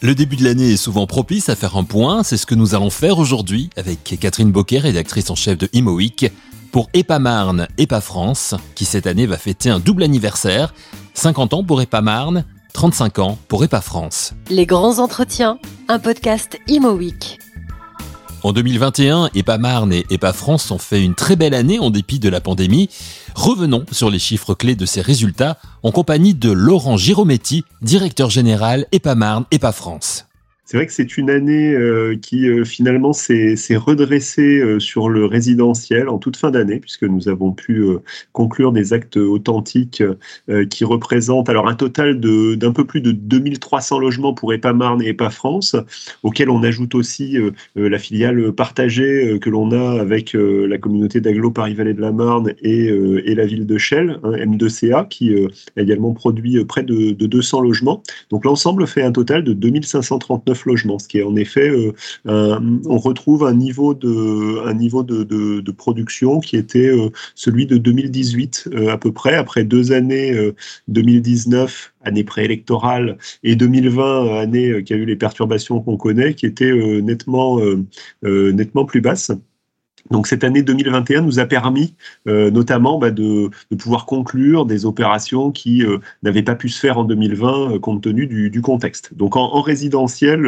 Le début de l'année est souvent propice à faire un point, c'est ce que nous allons faire aujourd'hui avec Catherine Boquet, rédactrice en chef de Imo pour EPA Marne, EPA France, qui cette année va fêter un double anniversaire, 50 ans pour EPA Marne, 35 ans pour EPA France. Les grands entretiens, un podcast Imo En 2021, EPA Marne et EPA France ont fait une très belle année en dépit de la pandémie. Revenons sur les chiffres clés de ces résultats en compagnie de Laurent Girometti, directeur général EPA Marne, EPA France. C'est vrai que c'est une année euh, qui euh, finalement s'est redressée euh, sur le résidentiel en toute fin d'année, puisque nous avons pu conclure des actes authentiques qui représentent alors un total d'un peu plus de 2300 logements pour EPA Marne et EPA France, auxquels on ajoute aussi la filiale partagée que l'on a avec la communauté d'Aglo Paris-Vallée de la Marne et, et, la ville de Chelles, hein, M2CA, qui a également produit près de, de 200 logements. Donc l'ensemble fait un total de 2539 logements, ce qui est en effet, euh, on retrouve un niveau de, un niveau de, production qui était euh, celui de 2018 euh, à peu près, après deux années 2019 année préélectorale, et 2020, année qui a eu les perturbations qu'on connaît, qui étaient nettement, nettement plus basses. Donc cette année 2021 nous a permis euh, notamment bah, de, pouvoir conclure des opérations qui euh, n'avaient pas pu se faire en 2020 euh, compte tenu du, contexte. Donc en, résidentiel,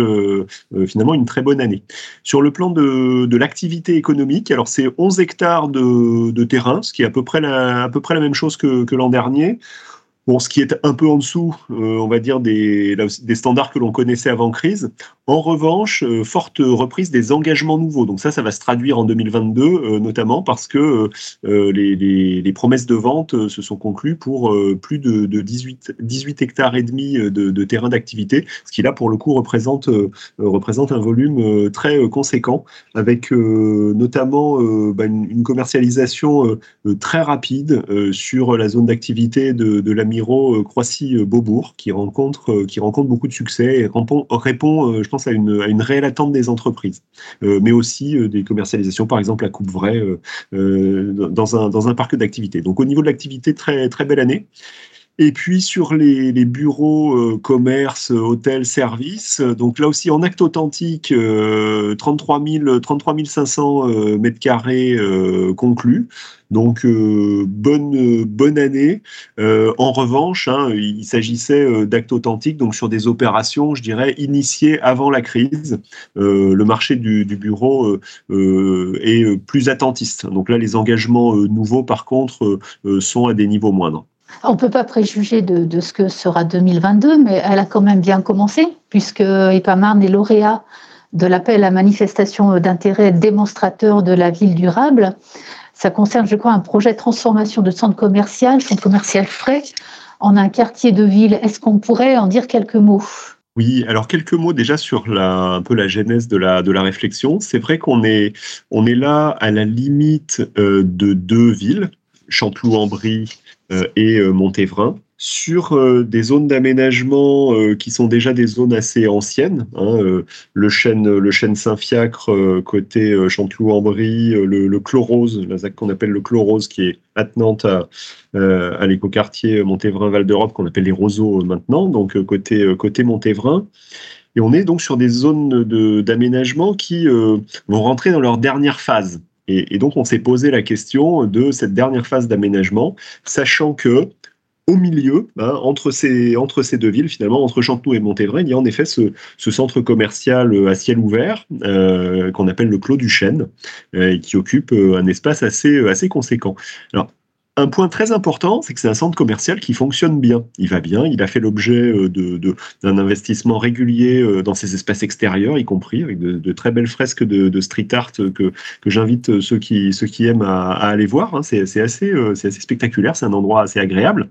finalement une très bonne année. Sur le plan de, l'activité économique, alors c'est 11 hectares de, terrain, ce qui est à peu près la, à peu près la même chose que l'an dernier. Ce qui est un peu en dessous, euh, on va dire, des, standards que l'on connaissait avant crise. En revanche, euh, forte reprise des engagements nouveaux. Donc ça, ça va se traduire en 2022, euh, notamment parce que les, promesses de vente se sont conclues pour plus de, de, 18, 18 hectares et demi de, terrain d'activité, ce qui là, pour le coup, représente, un volume très conséquent, avec notamment bah, une, commercialisation très rapide sur la zone d'activité de, de la euh, Croissy-Beaubourg, qui rencontre, euh, qui rencontre beaucoup de succès et répond, je pense, à une, réelle attente des entreprises, euh, mais aussi des commercialisations, par exemple, à coupe vraie dans, un, dans un parc d'activité. Donc, au niveau de l'activité, très, très belle année. Et puis sur les, bureaux, euh, commerce, hôtels, services, donc là aussi en acte authentique, 33, 000, 33 500 mètres carrés conclus. Donc euh, bonne bonne année. Euh, en revanche, hein, il s'agissait euh, d'actes authentiques, donc sur des opérations, je dirais, initiées avant la crise. le marché du, bureau est plus attentiste. Donc là, les engagements nouveaux, par contre, sont à des niveaux moindres. On ne peut pas préjuger de, ce que sera 2022, mais elle a quand même bien commencé, puisque EPAMARN est lauréat de l'appel à manifestation d'intérêt démonstrateur de la ville durable. Ça concerne, je crois, un projet de transformation de centre commercial, centre commercial frais, en un quartier de ville. Est-ce qu'on pourrait en dire quelques mots? Oui, alors quelques mots déjà sur la, un peu la genèse de la, de la réflexion. C'est vrai qu'on est, on est là à la limite euh, de deux villes, Chanteloup-en-Brie euh, et euh, Montévrain sur euh, des zones d'aménagement qui sont déjà des zones assez anciennes. Hein, le chêne, le chêne Saint-Fiacre côté Chanteloup-en-Brie, le, Chlorose, la ZAC qu'on appelle le Chlorose, qui est attenante à, à l'écoquartier Montévrain-Val d'Europe, qu'on appelle les Roseaux maintenant, donc côté, côté Montévrain. Et on est donc sur des zones d'aménagement qui vont rentrer dans leur dernière phase. Et, donc, on s'est posé la question de cette dernière phase d'aménagement, sachant que au milieu, hein, entre, ces, entre ces deux villes, finalement, entre Chanteloup et Montévrain, il y a en effet ce, centre commercial à ciel ouvert euh, qu'on appelle le Clos du Chêne, euh, qui occupe euh, un espace assez, assez conséquent. Alors, un point très important, c'est que c'est un centre commercial qui fonctionne bien. Il va bien, il a fait l'objet euh, d'un investissement régulier euh, dans ses espaces extérieurs, y compris avec de, très belles fresques de, street art que, j'invite ceux qui, ceux qui aiment à, aller voir. Hein. C'est assez, euh, spectaculaire, c'est un endroit assez agréable.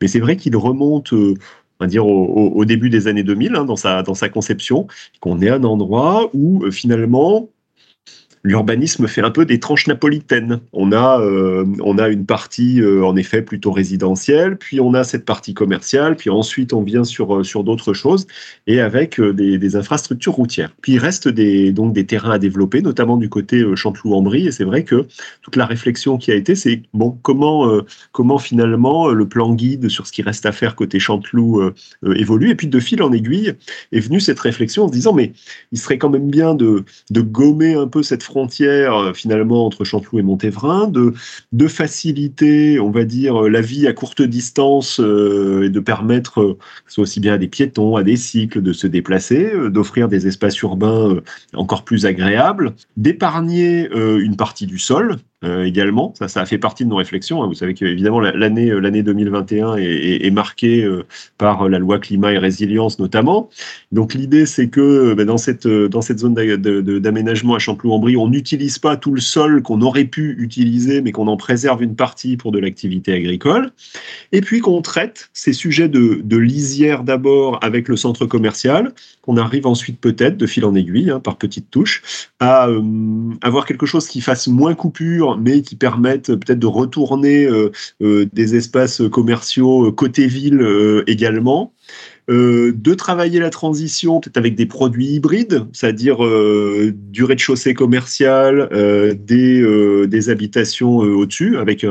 Mais c'est vrai qu'il remonte on va dire au, début des années 2000 hein, dans sa conception, qu'on est un endroit où finalement l'urbanisme fait un peu des tranches napolitaines. On a, euh, on a une partie euh, en effet plutôt résidentielle, puis on a cette partie commerciale, puis ensuite on vient sur, euh, sur d'autres choses et avec des, infrastructures routières. Puis il reste des, donc des terrains à développer, notamment du côté Chanteloup-en-Brie. Et c'est vrai que toute la réflexion qui a été, c'est bon, comment, comment finalement le plan guide sur ce qui reste à faire côté Chanteloup évolue. Et puis de fil en aiguille est venue cette réflexion en se disant mais il serait quand même bien de, de gommer un peu cette frontière euh, finalement entre Chanteloup et Montévrain, de, de faciliter, on va dire, la vie à courte distance euh, et de permettre, euh, soit aussi bien à des piétons, à des cycles, de se déplacer, d'offrir des espaces urbains encore plus agréables, d'épargner une partie du sol, euh, également. Ça, ça a fait partie de nos réflexions. Hein. Vous savez qu'évidemment, l'année euh, l'année 2021 est, est, marquée euh, par la loi climat et résilience notamment. Donc l'idée, c'est que ben, dans cette dans cette zone d'aménagement à Champloup-en-Brie, on n'utilise pas tout le sol qu'on aurait pu utiliser, mais qu'on en préserve une partie pour de l'activité agricole. Et puis qu'on traite ces sujets de, de lisière d'abord avec le centre commercial, qu'on arrive ensuite peut-être de fil en aiguille, hein, par petites touches, à avoir quelque chose qui fasse moins coupure mais qui permettent peut-être de retourner euh, euh, des espaces commerciaux euh, côté ville également. Euh, de travailler la transition peut-être avec des produits hybrides, c'est-à-dire euh, du rez-de-chaussée commercial, euh, des, habitations au-dessus, avec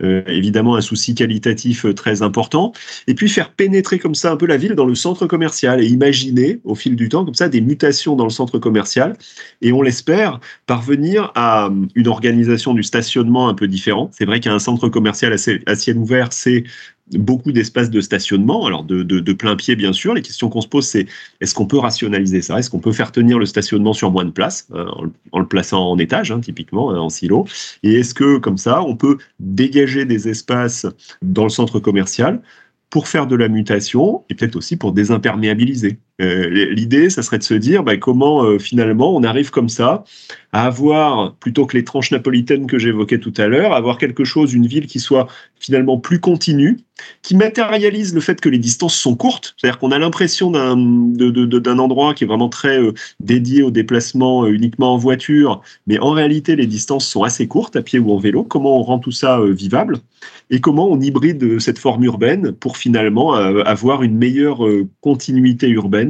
évidemment un souci qualitatif très important, et puis faire pénétrer comme ça un peu la ville dans le centre commercial et imaginer au fil du temps comme ça des mutations dans le centre commercial, et on l'espère parvenir à une organisation du stationnement un peu différent. C'est vrai qu'un centre commercial à ciel ouvert, c'est beaucoup d'espaces de stationnement, alors de, plein pied bien sûr. Les questions qu'on se pose, c'est est-ce qu'on peut rationaliser ça? Est-ce qu'on peut faire tenir le stationnement sur moins de place, euh, en, le plaçant en étage, hein, typiquement, euh, en silo? Et est-ce que, comme ça, on peut dégager des espaces dans le centre commercial pour faire de la mutation et peut-être aussi pour désimperméabiliser? L'idée, ça serait de se dire bah, comment finalement on arrive comme ça à avoir, plutôt que les tranches napolitaines que j'évoquais tout à l'heure, avoir quelque chose, une ville qui soit finalement plus continue, qui matérialise le fait que les distances sont courtes, c'est-à-dire qu'on a l'impression d'un endroit qui est vraiment très euh, dédié au déplacement euh, uniquement en voiture, mais en réalité les distances sont assez courtes à pied ou en vélo. Comment on rend tout ça euh, vivable et comment on hybride cette forme urbaine pour finalement avoir une meilleure continuité urbaine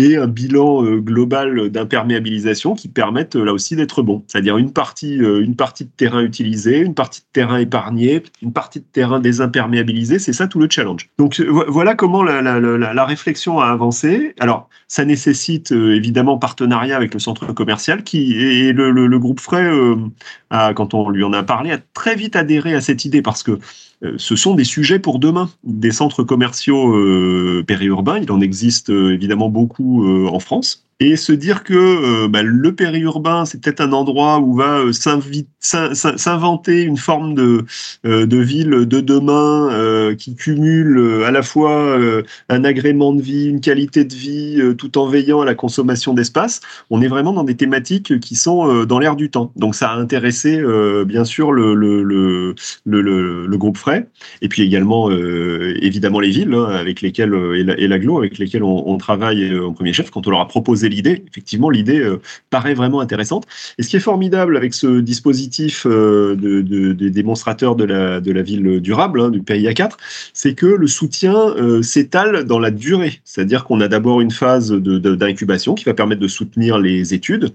un bilan euh, global d'imperméabilisation qui permettent euh, là aussi d'être bon. C'est-à-dire une partie, euh, une partie de terrain utilisé, une partie de terrain épargné, une partie de terrain désimperméabilisé. C'est ça tout le challenge. Donc voilà comment la, réflexion a avancé. Alors ça nécessite évidemment partenariat avec le centre commercial qui et le, groupe Fray, a, quand on lui en a parlé, a très vite adhéré à cette idée parce que euh, ce sont des sujets pour demain. Des centres commerciaux euh, périurbains, il en existe euh, évidemment beaucoup en France et se dire que euh, bah, le périurbain, c'est peut-être un endroit où va euh, s'inventer une forme de, euh, de ville de demain qui cumule à la fois un agrément de vie, une qualité de vie, tout en veillant à la consommation d'espace. On est vraiment dans des thématiques qui sont dans l'air du temps. Donc ça a intéressé bien sûr le, le, le, le, groupe Fray, et puis également évidemment les villes hein, avec lesquelles et l'aglo avec lesquelles on, on travaille en premier chef quand on leur a proposé l'idée. Effectivement, l'idée euh, paraît vraiment intéressante. Et ce qui est formidable avec ce dispositif euh, de, des démonstrateurs de la, ville durable, hein, du PIA 4, c'est que le soutien euh, s'étale dans la durée. C'est-à-dire qu'on a d'abord une phase d'incubation qui va permettre de soutenir les études.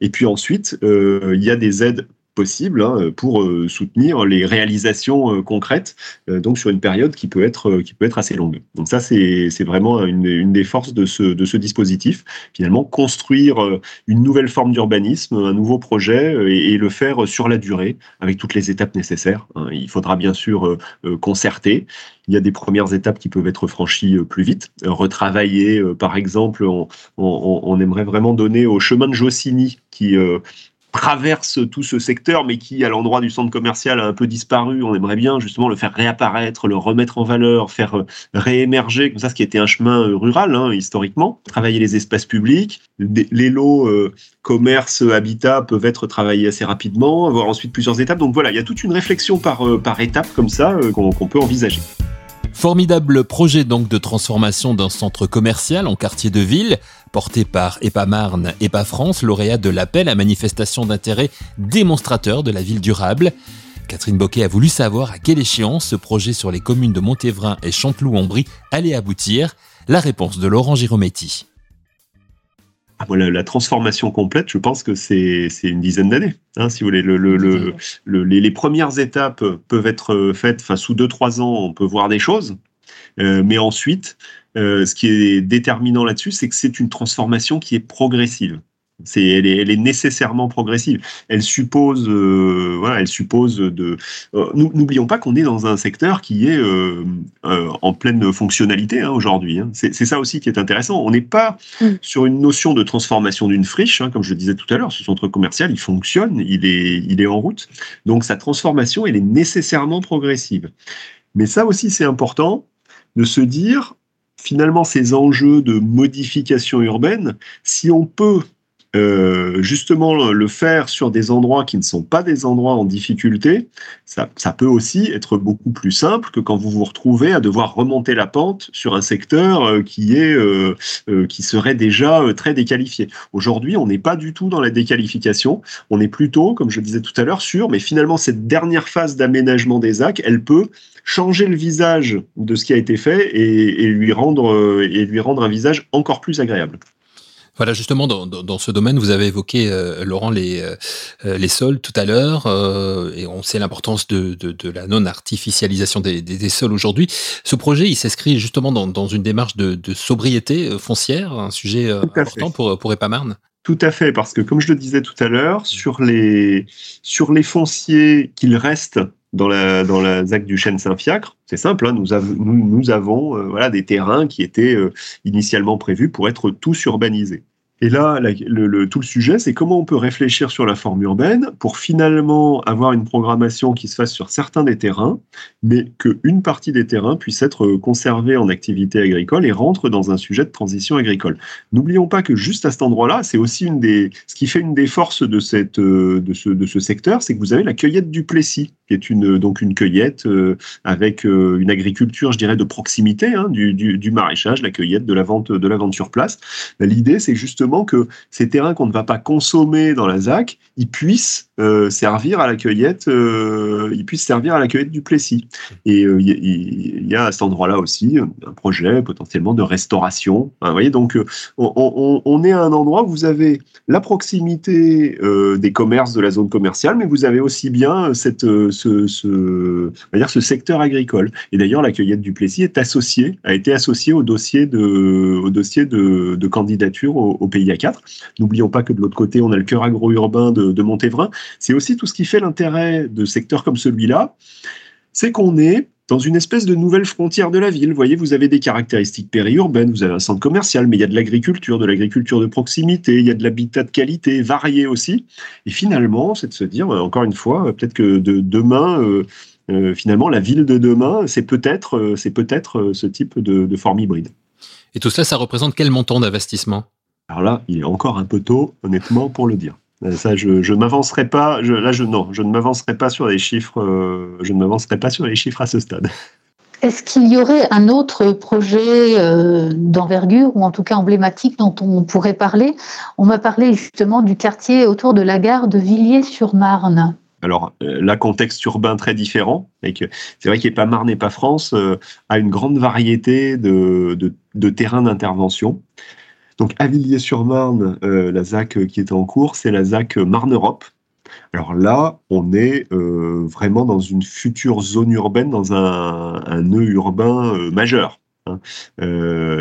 Et puis ensuite, il y a des aides possible hein, pour euh, soutenir les réalisations euh, concrètes, euh, donc sur une période qui peut être, qui peut être assez longue. Donc ça, c'est vraiment une, une, des forces de ce, de ce dispositif. Finalement, construire une nouvelle forme d'urbanisme, un nouveau projet et, le faire sur la durée avec toutes les étapes nécessaires. Hein. Il faudra bien sûr concerter. Il y a des premières étapes qui peuvent être franchies plus vite. Retravailler, par exemple, on, on, aimerait vraiment donner au chemin de Jossigny qui traverse tout ce secteur, mais qui, à l'endroit du centre commercial, a un peu disparu. On aimerait bien justement le faire réapparaître, le remettre en valeur, faire euh, réémerger, comme ça, ce qui était un chemin euh, rural, hein, historiquement. Travailler les espaces publics. Les lots euh, commerce, habitat peuvent être travaillés assez rapidement, avoir ensuite plusieurs étapes. Donc voilà, il y a toute une réflexion par, par étape comme ça qu'on peut envisager. Formidable projet donc de transformation d'un centre commercial en quartier de ville, porté par EPA Marne, EPA France, lauréat de l'appel à manifestation d'intérêt démonstrateur de la ville durable. Catherine Boquet a voulu savoir à quelle échéance ce projet sur les communes de Montévrain et Chanteloup-en-Brie allait aboutir. La réponse de Laurent Girometti. Ah, voilà, la transformation complète, je pense que c'est une dizaine d'années. Hein, si vous voulez, le, le, les, les, premières étapes peuvent être faites, enfin, sous 2-3 ans, on peut voir des choses. Euh, mais ensuite, euh, ce qui est déterminant là-dessus, c'est que c'est une transformation qui est progressive. C'est, elle, est, elle est nécessairement progressive. Elle suppose, euh, voilà, elle suppose de. Euh, n'oublions pas qu'on est dans un secteur qui est euh, en pleine fonctionnalité hein, aujourd'hui. Hein. C'est, ça aussi qui est intéressant. On n'est pas mm. sur une notion de transformation d'une friche, hein, comme je le disais tout à l'heure. Ce centre commercial, il fonctionne, il est, il est en route. Donc sa transformation, elle est nécessairement progressive. Mais ça aussi, c'est important de se dire finalement ces enjeux de modification urbaine, si on peut euh, justement le faire sur des endroits qui ne sont pas des endroits en difficulté, ça, ça, peut aussi être beaucoup plus simple que quand vous vous retrouvez à devoir remonter la pente sur un secteur euh, qui est euh, qui serait déjà très déqualifié. Aujourd'hui, on n'est pas du tout dans la déqualification, on est plutôt, comme je disais tout à l'heure, sur mais finalement cette dernière phase d'aménagement des AC, elle peut changer le visage de ce qui a été fait et, et lui rendre et lui rendre un visage encore plus agréable. Voilà, justement, dans, dans, ce domaine, vous avez évoqué, euh, Laurent, les, euh, les sols tout à l'heure, euh, et on sait l'importance de, de, de, la non-artificialisation des, des, des, sols aujourd'hui. Ce projet, il s'inscrit justement dans, dans, une démarche de, sobriété foncière, un sujet important pour, pour Epamarne. Tout à fait, parce que comme je le disais tout à l'heure, sur les, sur les fonciers qu'il reste dans la, dans la ZAC du chêne Saint-Fiacre, c'est simple, hein, nous, nous, nous, avons voilà, des terrains qui étaient initialement prévus pour être tous urbanisés. Et là, tout le sujet, c'est comment on peut réfléchir sur la forme urbaine pour finalement avoir une programmation qui se fasse sur certains des terrains, mais qu'une partie des terrains puisse être conservée en activité agricole et rentre dans un sujet de transition agricole. N'oublions pas que juste à cet endroit-là, c'est aussi une des, ce qui fait une des forces de, de ce secteur, c'est que vous avez la cueillette du Plessis, qui est une, donc une cueillette euh, avec euh, une agriculture, je dirais, de proximité, hein, du, du, maraîchage, la cueillette, de la vente, de la vente sur place. L'idée, c'est justement que ces terrains qu'on ne va pas consommer dans la ZAC, ils puissent euh, servir à la cueillette, ils puissent servir à la cueillette du Plessis. Et il y, a à cet endroit-là aussi un projet potentiellement de restauration. vous voyez, donc on, est à un endroit où vous avez la proximité des commerces de la zone commerciale, mais vous avez aussi bien cette, ce, ce, secteur agricole. Et d'ailleurs, la cueillette du Plessis a été associée au dossier de, candidature au, pays il y a 4 N'oublions pas que de l'autre côté, on a le cœur agro-urbain de, de Montévrain. C'est aussi tout ce qui fait l'intérêt de secteurs comme celui-là, c'est qu'on est dans une espèce de nouvelle frontière de la ville. Vous voyez, vous avez des caractéristiques périurbaines, vous avez un centre commercial, mais il y a de l'agriculture, de l'agriculture de proximité, il y a de l'habitat de qualité, varié aussi. Et finalement, c'est de se dire, encore une fois, peut-être que de demain, euh, euh, finalement, la ville de demain, c'est peut-être euh, c'est peut-être ce type de, de forme hybride. Et tout cela, ça représente quel montant d'investissement? Alors là, il est encore un peu tôt, honnêtement, pour le dire. Euh, ça, je, ne m'avancerai pas. là, je non, je ne m'avancerai pas sur les chiffres. Euh, je ne m'avancerai pas sur les chiffres à ce stade. Est-ce qu'il y aurait un autre projet euh, d'envergure ou en tout cas emblématique dont on pourrait parler? On m'a parlé justement du quartier autour de la gare de Villiers-sur-Marne. Alors, là, contexte urbain très différent. C'est vrai qu'EPA Marne et pas France a une grande variété de, de terrains d'intervention. Donc à Villiers-sur-Marne, euh, la ZAC euh, qui est en cours, c'est la ZAC Marne-Europe. Alors là, on est euh, vraiment dans une future zone urbaine, dans un, nœud urbain majeur. Hein,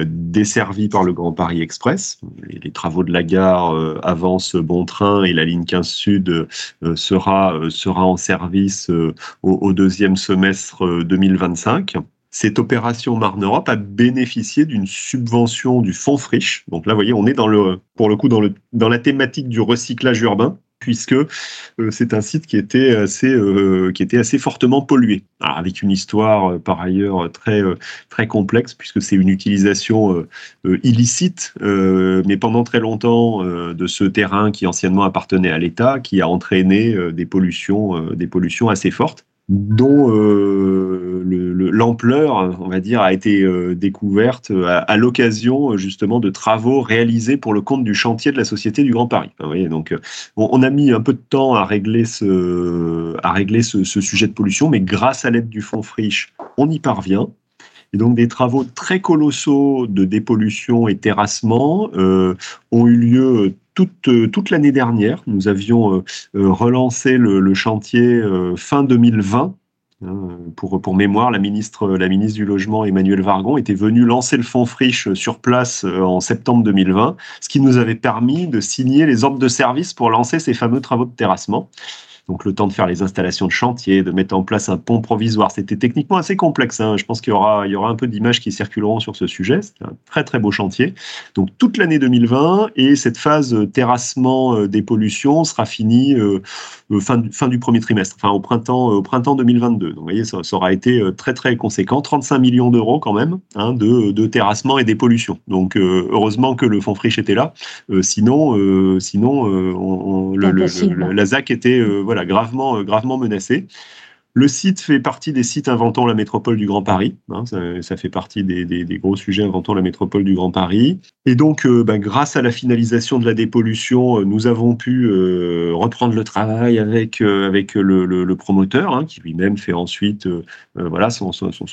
desservi par le Grand Paris Express. Les, travaux de la gare avancent bon train et la ligne 15 Sud sera, en service au, deuxième semestre 2025 cette opération Marne Europe a bénéficié d'une subvention du fonds Friche. Donc là, vous voyez, on est dans le, pour le coup dans, le, dans la thématique du recyclage urbain puisque euh, c'est un site qui était assez, euh, qui était assez fortement pollué, avec une histoire euh, par ailleurs très, très complexe, puisque c'est une utilisation illicite, mais pendant très longtemps, de ce terrain qui anciennement appartenait à l'État, qui a entraîné des pollutions, des pollutions assez fortes. Dont l'ampleur, on va dire, a été découverte à, l'occasion justement de travaux réalisés pour le compte du chantier de la Société du Grand Paris. Vous voyez, donc on, a mis un peu de temps à régler ce, à régler ce, ce sujet de pollution, mais grâce à l'aide du fonds Friche, on y parvient. Et donc des travaux très colossaux de dépollution et terrassement euh, ont eu lieu toute, euh, toute l'année dernière. Nous avions euh, relancé le, chantier fin 2020. Hein, pour, pour mémoire, la ministre, la du Logement, Emmanuel Vargon, était venue lancer le fonds friche sur place en septembre 2020, ce qui nous avait permis de signer les ordres de service pour lancer ces fameux travaux de terrassement donc le temps de faire les installations de chantier, de mettre en place un pont provisoire. C'était techniquement assez complexe. Hein. Je pense qu'il y aura, il y aura un peu d'images qui circuleront sur ce sujet. C'est un très très beau chantier. Donc toute l'année 2020 et cette phase terrassement euh, des pollutions sera finie euh, euh, fin, du, fin du premier trimestre, enfin au printemps, au printemps 2022. Donc vous voyez, ça, aura été très très conséquent, 35 millions d'euros quand même hein, de, de, terrassement et des pollutions. Donc heureusement que le fonds friche était là. sinon, sinon on, le, la ZAC était voilà gravement, euh, gravement menacé. Le site fait partie des sites inventant la métropole du Grand Paris. Hein, ça, fait partie des, gros sujets inventant la métropole du Grand Paris. Et donc, euh, ben, grâce à la finalisation de la dépollution, euh, nous avons pu reprendre le travail avec, le, promoteur, hein, qui lui-même fait ensuite voilà, son,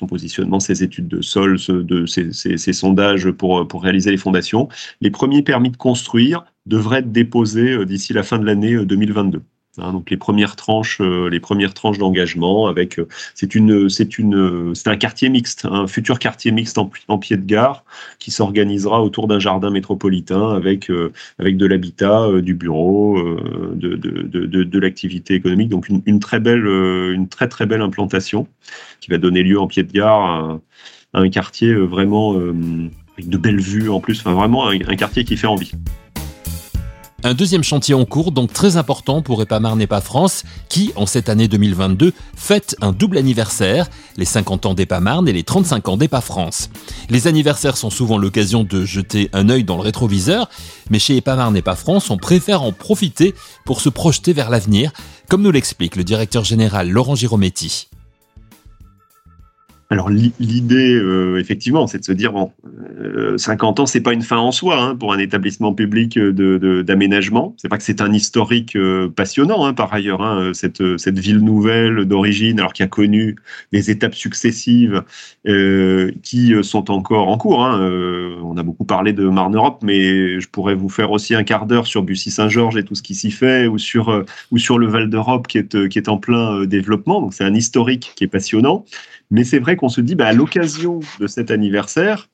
positionnement, ses études de sol, ses, sondages pour réaliser les fondations. Les premiers permis de construire devraient être déposés d'ici la fin de l'année 2022. Hein, donc les premières tranches, euh, les premières tranches d'engagement avec euh, c'est une c'est une c'est un quartier mixte, un futur quartier mixte en, pied de gare qui s'organisera autour d'un jardin métropolitain avec euh, avec de l'habitat, du bureau, de, de, de, l'activité économique. Donc une, une, très belle une très très belle implantation qui va donner lieu en pied de gare à, un quartier vraiment avec de belles vues en plus, enfin vraiment un quartier qui fait envie. Un deuxième chantier en cours, donc très important pour Epamar Nepa France, qui, en cette année 2022, fête un double anniversaire, les 50 ans d'Epamarne et les 35 ans d'Epa France. Les anniversaires sont souvent l'occasion de jeter un œil dans le rétroviseur, mais chez Epamar Nepa France, on préfère en profiter pour se projeter vers l'avenir, comme nous l'explique le directeur général Laurent Girometti. Alors l'idée, euh, effectivement, c'est de se dire bon, 50 euh, ans, c'est pas une fin en soi hein, pour un établissement public de d'aménagement. C'est pas que c'est un historique euh, passionnant, hein, par ailleurs, hein, cette ville nouvelle d'origine, alors qui a connu des étapes successives qui sont encore en cours. On a beaucoup parlé de Marne Europe, mais je pourrais vous faire aussi un quart d'heure sur Bussy-Saint-Georges et tout ce qui s'y fait, ou sur ou sur le Val d'Europe qui est qui est en plein développement. Donc c'est un historique qui est passionnant. Mais c'est vrai qu'on se dit, bah, à l'occasion de cet anniversaire,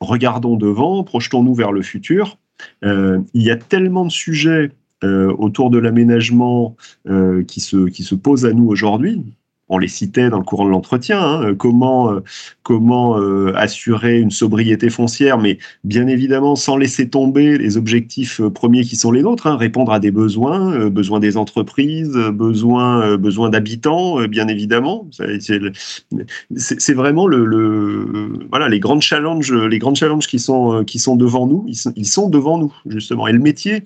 regardons devant, projetons-nous vers le futur. Euh, il y a tellement de sujets euh, autour de l'aménagement euh, qui, se, qui se posent à nous aujourd'hui on les citait dans le courant de l'entretien, hein, euh, comment, euh, comment euh, assurer une sobriété foncière, mais bien évidemment sans laisser tomber les objectifs premiers qui sont les nôtres, hein, répondre à des besoins, besoins des entreprises, besoins, d'habitants, bien évidemment. C'est vraiment le, voilà les grands challenges, les grands challenges qui sont qui sont devant nous, ils sont devant nous justement. Et le métier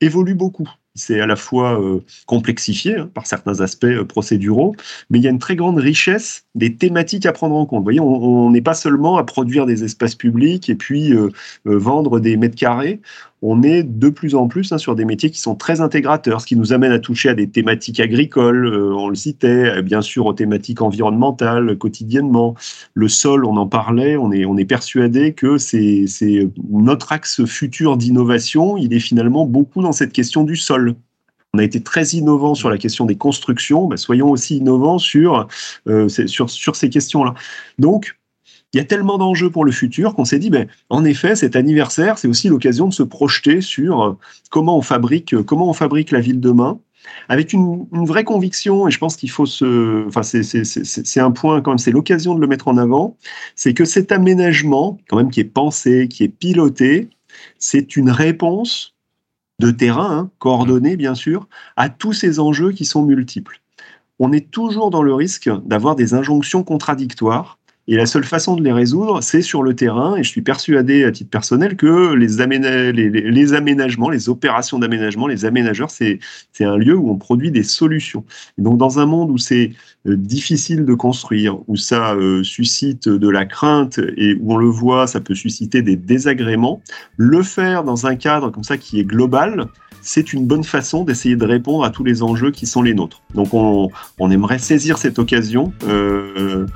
évolue beaucoup c'est à la fois euh, complexifié hein, par certains aspects euh, procéduraux, mais il y a une très grande richesse des thématiques à prendre en compte. Vous voyez, on n'est pas seulement à produire des espaces publics et puis euh, vendre des mètres carrés on est de plus en plus hein, sur des métiers qui sont très intégrateurs, ce qui nous amène à toucher à des thématiques agricoles, euh, on le citait, euh, bien sûr aux thématiques environnementales quotidiennement. Le sol, on en parlait, on est, persuadé que c'est notre axe futur d'innovation, il est finalement beaucoup dans cette question du sol. On a été très innovant sur la question des constructions, bah, soyons aussi innovants sur, euh, sur, sur ces questions-là. Donc, il y a tellement d'enjeux pour le futur qu'on s'est dit, ben, en effet, cet anniversaire, c'est aussi l'occasion de se projeter sur euh, comment on fabrique, euh, comment on fabrique la ville demain, avec une, vraie conviction, et je pense qu'il faut se, enfin, c'est un point quand même, c'est l'occasion de le mettre en avant, c'est que cet aménagement, quand même, qui est pensé, qui est piloté, c'est une réponse de terrain, hein, coordonnée bien sûr, à tous ces enjeux qui sont multiples. On est toujours dans le risque d'avoir des injonctions contradictoires Et la seule façon de les résoudre, c'est sur le terrain. Et je suis persuadé, à titre personnel, que les, aménagements, les opérations d'aménagement, les aménageurs, c'est un lieu où on produit des solutions. Et donc, dans un monde où c'est euh, difficile de construire, où ça euh, suscite de la crainte et où on le voit, ça peut susciter des désagréments, le faire dans un cadre comme ça qui est global, c'est une bonne façon d'essayer de répondre à tous les enjeux qui sont les nôtres. Donc on, aimerait saisir cette occasion euh,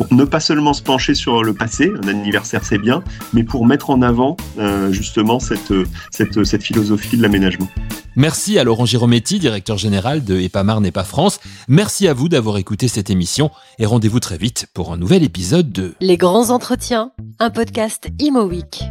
pour ne pas seulement se pencher sur le passé, un anniversaire c'est bien, mais pour mettre en avant euh, justement cette, cette, cette philosophie de l'aménagement. Merci à Laurent Girometti, directeur général de EPAMAR NEPA France. Merci à vous d'avoir écouté cette émission et rendez-vous très vite pour un nouvel épisode de Les grands entretiens, un podcast Imo Week.